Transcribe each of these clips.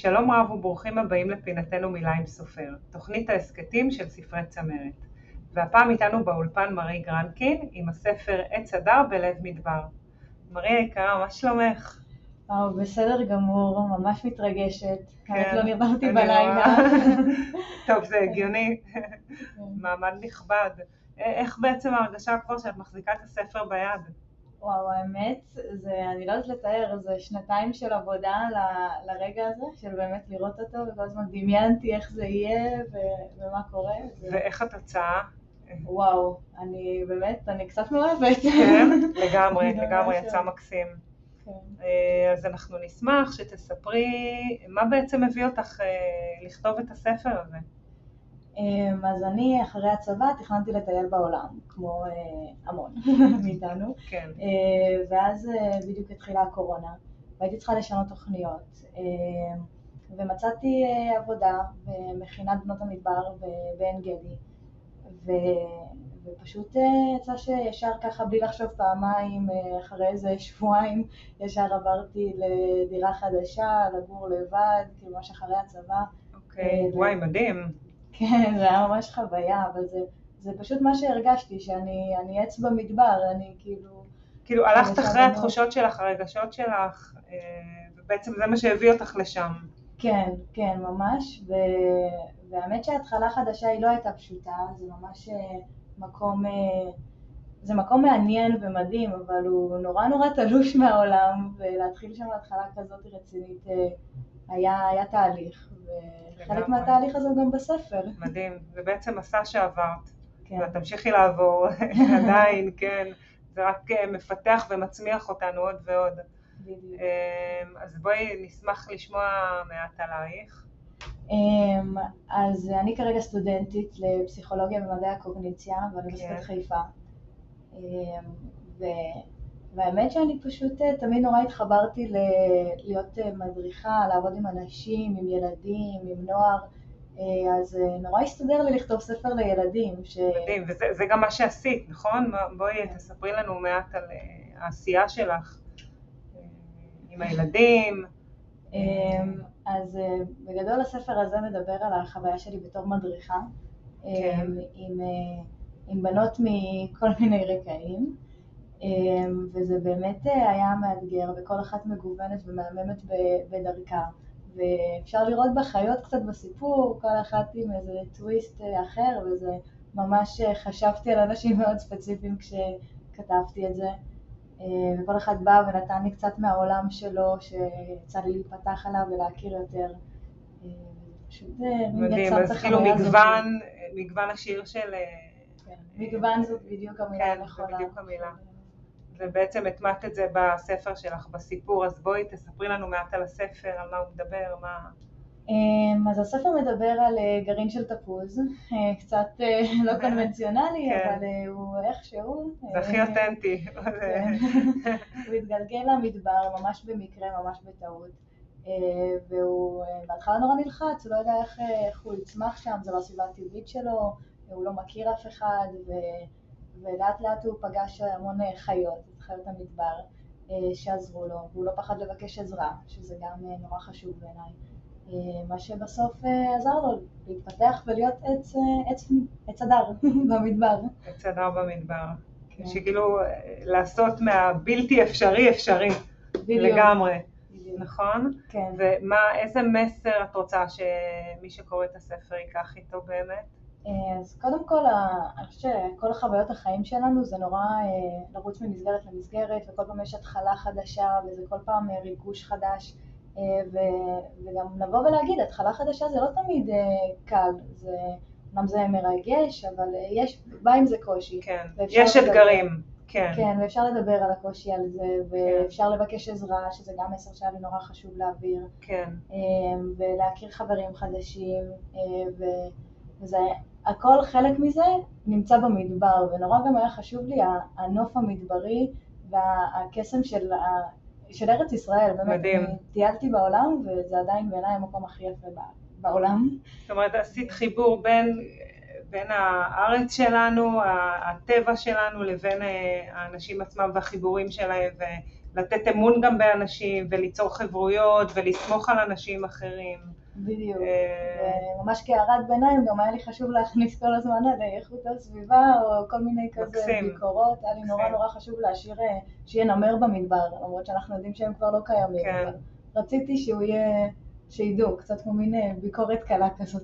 שלום רב וברוכים הבאים לפינתנו מילה עם סופר, תוכנית ההסכתים של ספרי צמרת. והפעם איתנו באולפן מרי גרנקין עם הספר עץ הדר בלב מדבר. מרי היקרה, מה שלומך? וואו, בסדר גמור, ממש מתרגשת. כן, לא נרדמתי בלילה. טוב, זה הגיוני, מעמד נכבד. איך בעצם ההרגשה כבר שאת מחזיקה את הספר ביד? וואו, האמת, זה, אני לא יודעת לתאר, זה שנתיים של עבודה ל- לרגע הזה, של באמת לראות אותו, וכל הזמן דמיינתי איך זה יהיה ו- ומה קורה. ו- ואיך התוצאה? וואו, אני באמת, אני קצת מאוהבת. כן, לגמרי, לגמרי. יצא מקסים. כן. אה, אז אנחנו נשמח שתספרי מה בעצם הביא אותך אה, לכתוב את הספר הזה. אמ, אז אני אחרי הצבא תכננתי לטייל בעולם, כמו אה, המון מאיתנו. כן, אה, ואז אה, בדיוק התחילה הקורונה, והייתי צריכה לשנות תוכניות. אה, ומצאתי עבודה במכינת בנות המדבר בעין גדי, ו- ופשוט יצא שישר ככה בלי לחשוב פעמיים, אחרי איזה שבועיים, ישר עברתי לדירה חדשה, לגור לבד, כאילו ממש אחרי הצבא. אוקיי, אה, וואי, מדהים. כן, זה היה ממש חוויה, אבל זה, זה פשוט מה שהרגשתי, שאני אני עץ במדבר, אני כאילו... כאילו הלכת אחרי מאוד. התחושות שלך, הרגשות שלך, אה, ובעצם זה מה שהביא אותך לשם. כן, כן, ממש, ו... והאמת שההתחלה חדשה היא לא הייתה פשוטה, זה ממש אה, מקום, אה, זה מקום מעניין ומדהים, אבל הוא נורא נורא תלוש מהעולם, ולהתחיל שם התחלה כזאת רצינית היה, היה תהליך, וחלק. מהתהליך הזה גם בספר. מדהים. זה בעצם מסע שעברת, כן, ואת תמשיכי לעבור עדיין, כן. זה רק אה, מפתח ומצמיח אותנו עוד ועוד. בדיוק. אה, אז בואי נשמח לשמוע מעט עלייך. אמ, אז אני כרגע סטודנטית לפסיכולוגיה ומדעי הקוגניציה באוניברסיטת כן. חיפה. אמ, ו- והאמת שאני פשוט אה, תמיד נורא התחברתי ל- להיות אה, מדריכה, לעבוד עם אנשים, עם ילדים, עם נוער, אה, אז נורא הסתדר לי לכתוב ספר לילדים. ש... מדהים, וזה זה גם מה שעשית, נכון? בואי כן. תספרי לנו מעט על העשייה שלך עם הילדים. אז בגדול הספר הזה מדבר על החוויה שלי בתור מדריכה, כן. עם, עם בנות מכל מיני רקעים, וזה באמת אה, היה מאתגר, וכל אחת מגוונת ומהממת בדרכה. ואפשר לראות בחיות קצת בסיפור, כל אחת עם איזה טוויסט אה, אחר, וזה ממש אה, חשבתי על אנשים מאוד ספציפיים כשכתבתי את זה. וכל אחד בא ונתן לי קצת מהעולם שלו, שיצא לי להיפתח עליו ולהכיר יותר. פשוט מדהים, אז כאילו. מגוון, מגוון השיר של... כן, מגוון זאת בדיוק המילה כן, הנכונה. בדיוק המילה. ובעצם הטמעת את זה בספר שלך, בסיפור, אז בואי תספרי לנו מעט על הספר, על מה הוא מדבר, מה... אמ, אז הספר מדבר על אה, גרעין של תפוז, אה, קצת אה, לא קונבנציונלי, כן. אבל הוא איכשהו. זה הכי אותנטי. כן. הוא התגלגל למדבר ממש במקרה, ממש בטעות. והוא בהתחלה נורא נלחץ, הוא לא יודע איך, איך הוא יצמח שם, זו לא הסביבה הטבעית שלו, הוא לא מכיר אף אחד, ו, ולאט לאט הוא פגש המון אה, חיות, את חיות המדבר, אה, שעזרו לו, והוא לא פחד לבקש עזרה, שזה גם אה, נורא חשוב בעיניי. מה שבסוף עזר לו להתפתח ולהיות עץ, עץ, עץ הדר במדבר. עץ הדר במדבר. כן. שכאילו לעשות מהבלתי אפשרי אפשרי. בדיוק. לגמרי. בדיוק. נכון? כן. ומה, איזה מסר את רוצה שמי שקורא את הספר ייקח איתו באמת? אז קודם כל, אני חושבת שכל החוויות החיים שלנו זה נורא אה, לרוץ ממסגרת למסגרת, וכל פעם יש התחלה חדשה, וזה כל פעם אה, ריגוש חדש, אה, ו- וגם לבוא ולהגיד, התחלה חדשה זה לא תמיד קל, זה, אומנם זה מרגש, אבל יש, בא עם זה קושי. כן, יש לדבר. אתגרים, כן. כן, ואפשר לדבר על הקושי על זה, ואפשר לבקש עזרה, שזה גם מסר שהיה לי נורא חשוב להעביר. כן, ולהכיר חברים חדשים, ו- וזה, הכל חלק מזה נמצא במדבר, ונורא גם היה חשוב לי הנוף המדברי והקסם של, של ארץ ישראל, באמת, מדהים. טיילתי בעולם, וזה עדיין בעיניי המקום הכי יפה בעולם. זאת אומרת עשית חיבור בין, בין הארץ שלנו, הטבע שלנו, לבין אה, האנשים עצמם והחיבורים שלהם, לתת אמון גם באנשים וליצור חברויות ולסמוך על אנשים אחרים. בדיוק. אה, וממש כהערת ביניים, גם היה לי חשוב להכניס כל הזמן על איכות הסביבה, או כל מיני כזה מקסים. ביקורות. היה לי נורא. נורא חשוב להשאיר, אה, שיהיה נמר במדבר, למרות שאנחנו יודעים שהם כבר לא קיימים. כן. רציתי שהוא יהיה, שידעו, קצת כמו מין אה, ביקורת קלה כזאת.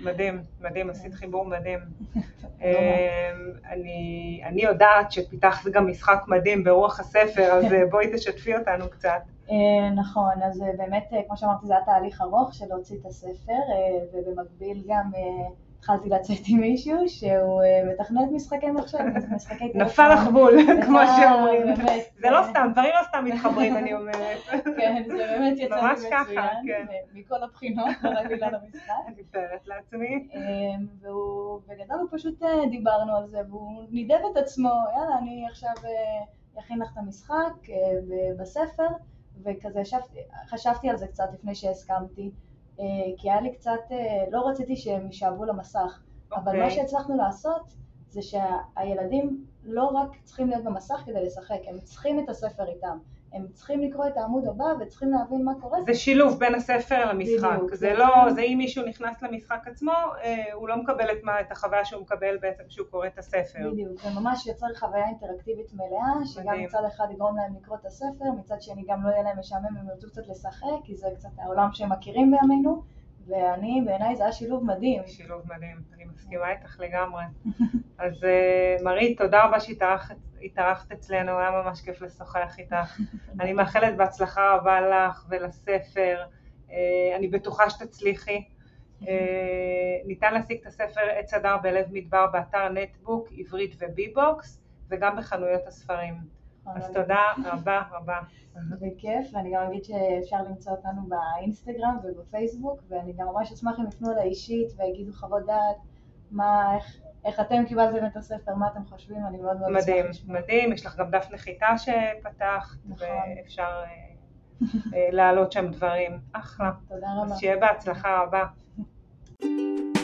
מדהים, מדהים, עשית חיבור מדהים. לא אמ, אני, אני יודעת שפיתחת גם משחק מדהים ברוח הספר, אז אה, בואי תשתפי אותנו קצת. אה, נכון, אז אה, באמת, אה, כמו שאמרתי, זה היה תהליך ארוך של להוציא את הספר, אה, ובמקביל גם אה, התחלתי לצאת עם מישהו שהוא אה, מתכנת משחקי מחשב, משחקי טלפון. נפל לך בול, כמו אה, שאומרים. זה לא אה, סתם, דברים לא סתם מתחברים, אני אומרת. כן, זה באמת יצא לי מצוין, כן. ו- מכל הבחינות, לא רק בגלל המשחק. אני מתארת לעצמי. והוא, בגדול הוא פשוט אה, דיברנו על זה, והוא נידב את עצמו, יאללה, אני עכשיו אה, אכין לך את המשחק אה, בספר, וכזה חשבתי על זה קצת לפני שהסכמתי, אה, כי היה לי קצת, אה, לא רציתי שהם יישאבו למסך, אבל אוקיי. מה שהצלחנו לעשות זה שהילדים לא רק צריכים להיות במסך כדי לשחק, הם צריכים את הספר איתם. הם צריכים לקרוא את העמוד הבא וצריכים להבין מה קורה. זה שילוב בין הספר למשחק. בדיוק, זה לא. זה אם מישהו נכנס למשחק עצמו, אה, הוא לא מקבל את מה- את החוויה שהוא מקבל בעצם כשהוא קורא את הספר. בדיוק, זה ממש יוצר חוויה אינטראקטיבית מלאה, שגם מדהים. מצד אחד יגרום להם לקרוא את הספר, מצד שני גם לא יהיה להם משעמם, הם ירצו קצת לשחק, כי זה קצת העולם שהם מכירים בימינו, ואני, בעיניי זה היה שילוב מדהים. שילוב מדהים, אני מסכימה איתך לגמרי. אז אה, מרית, תודה רבה שהתארחת התארחת אצלנו, היה ממש כיף לשוחח איתך. אני מאחלת בהצלחה רבה לך ולספר, אה, אני בטוחה שתצליחי. אה, ניתן להשיג את הספר עץ הדר בלב מדבר באתר נטבוק, עברית ובי-בוקס, וגם בחנויות הספרים. אז תודה רבה רבה. בכיף, ואני גם אגיד שאפשר למצוא אותנו באינסטגרם ובפייסבוק, ואני גם ממש אשמח אם יפנו אליי אישית ויגידו חוות דעת, מה, איך, איך אתם קיבלתם את הספר, מה אתם חושבים, אני מאוד מאוד אשמח מדהים, לשמוע. מדהים, יש לך גם דף נחיתה שפתחת, נכון. ואפשר אה, להעלות שם דברים. אחלה. תודה רבה. אז שיהיה בהצלחה רבה.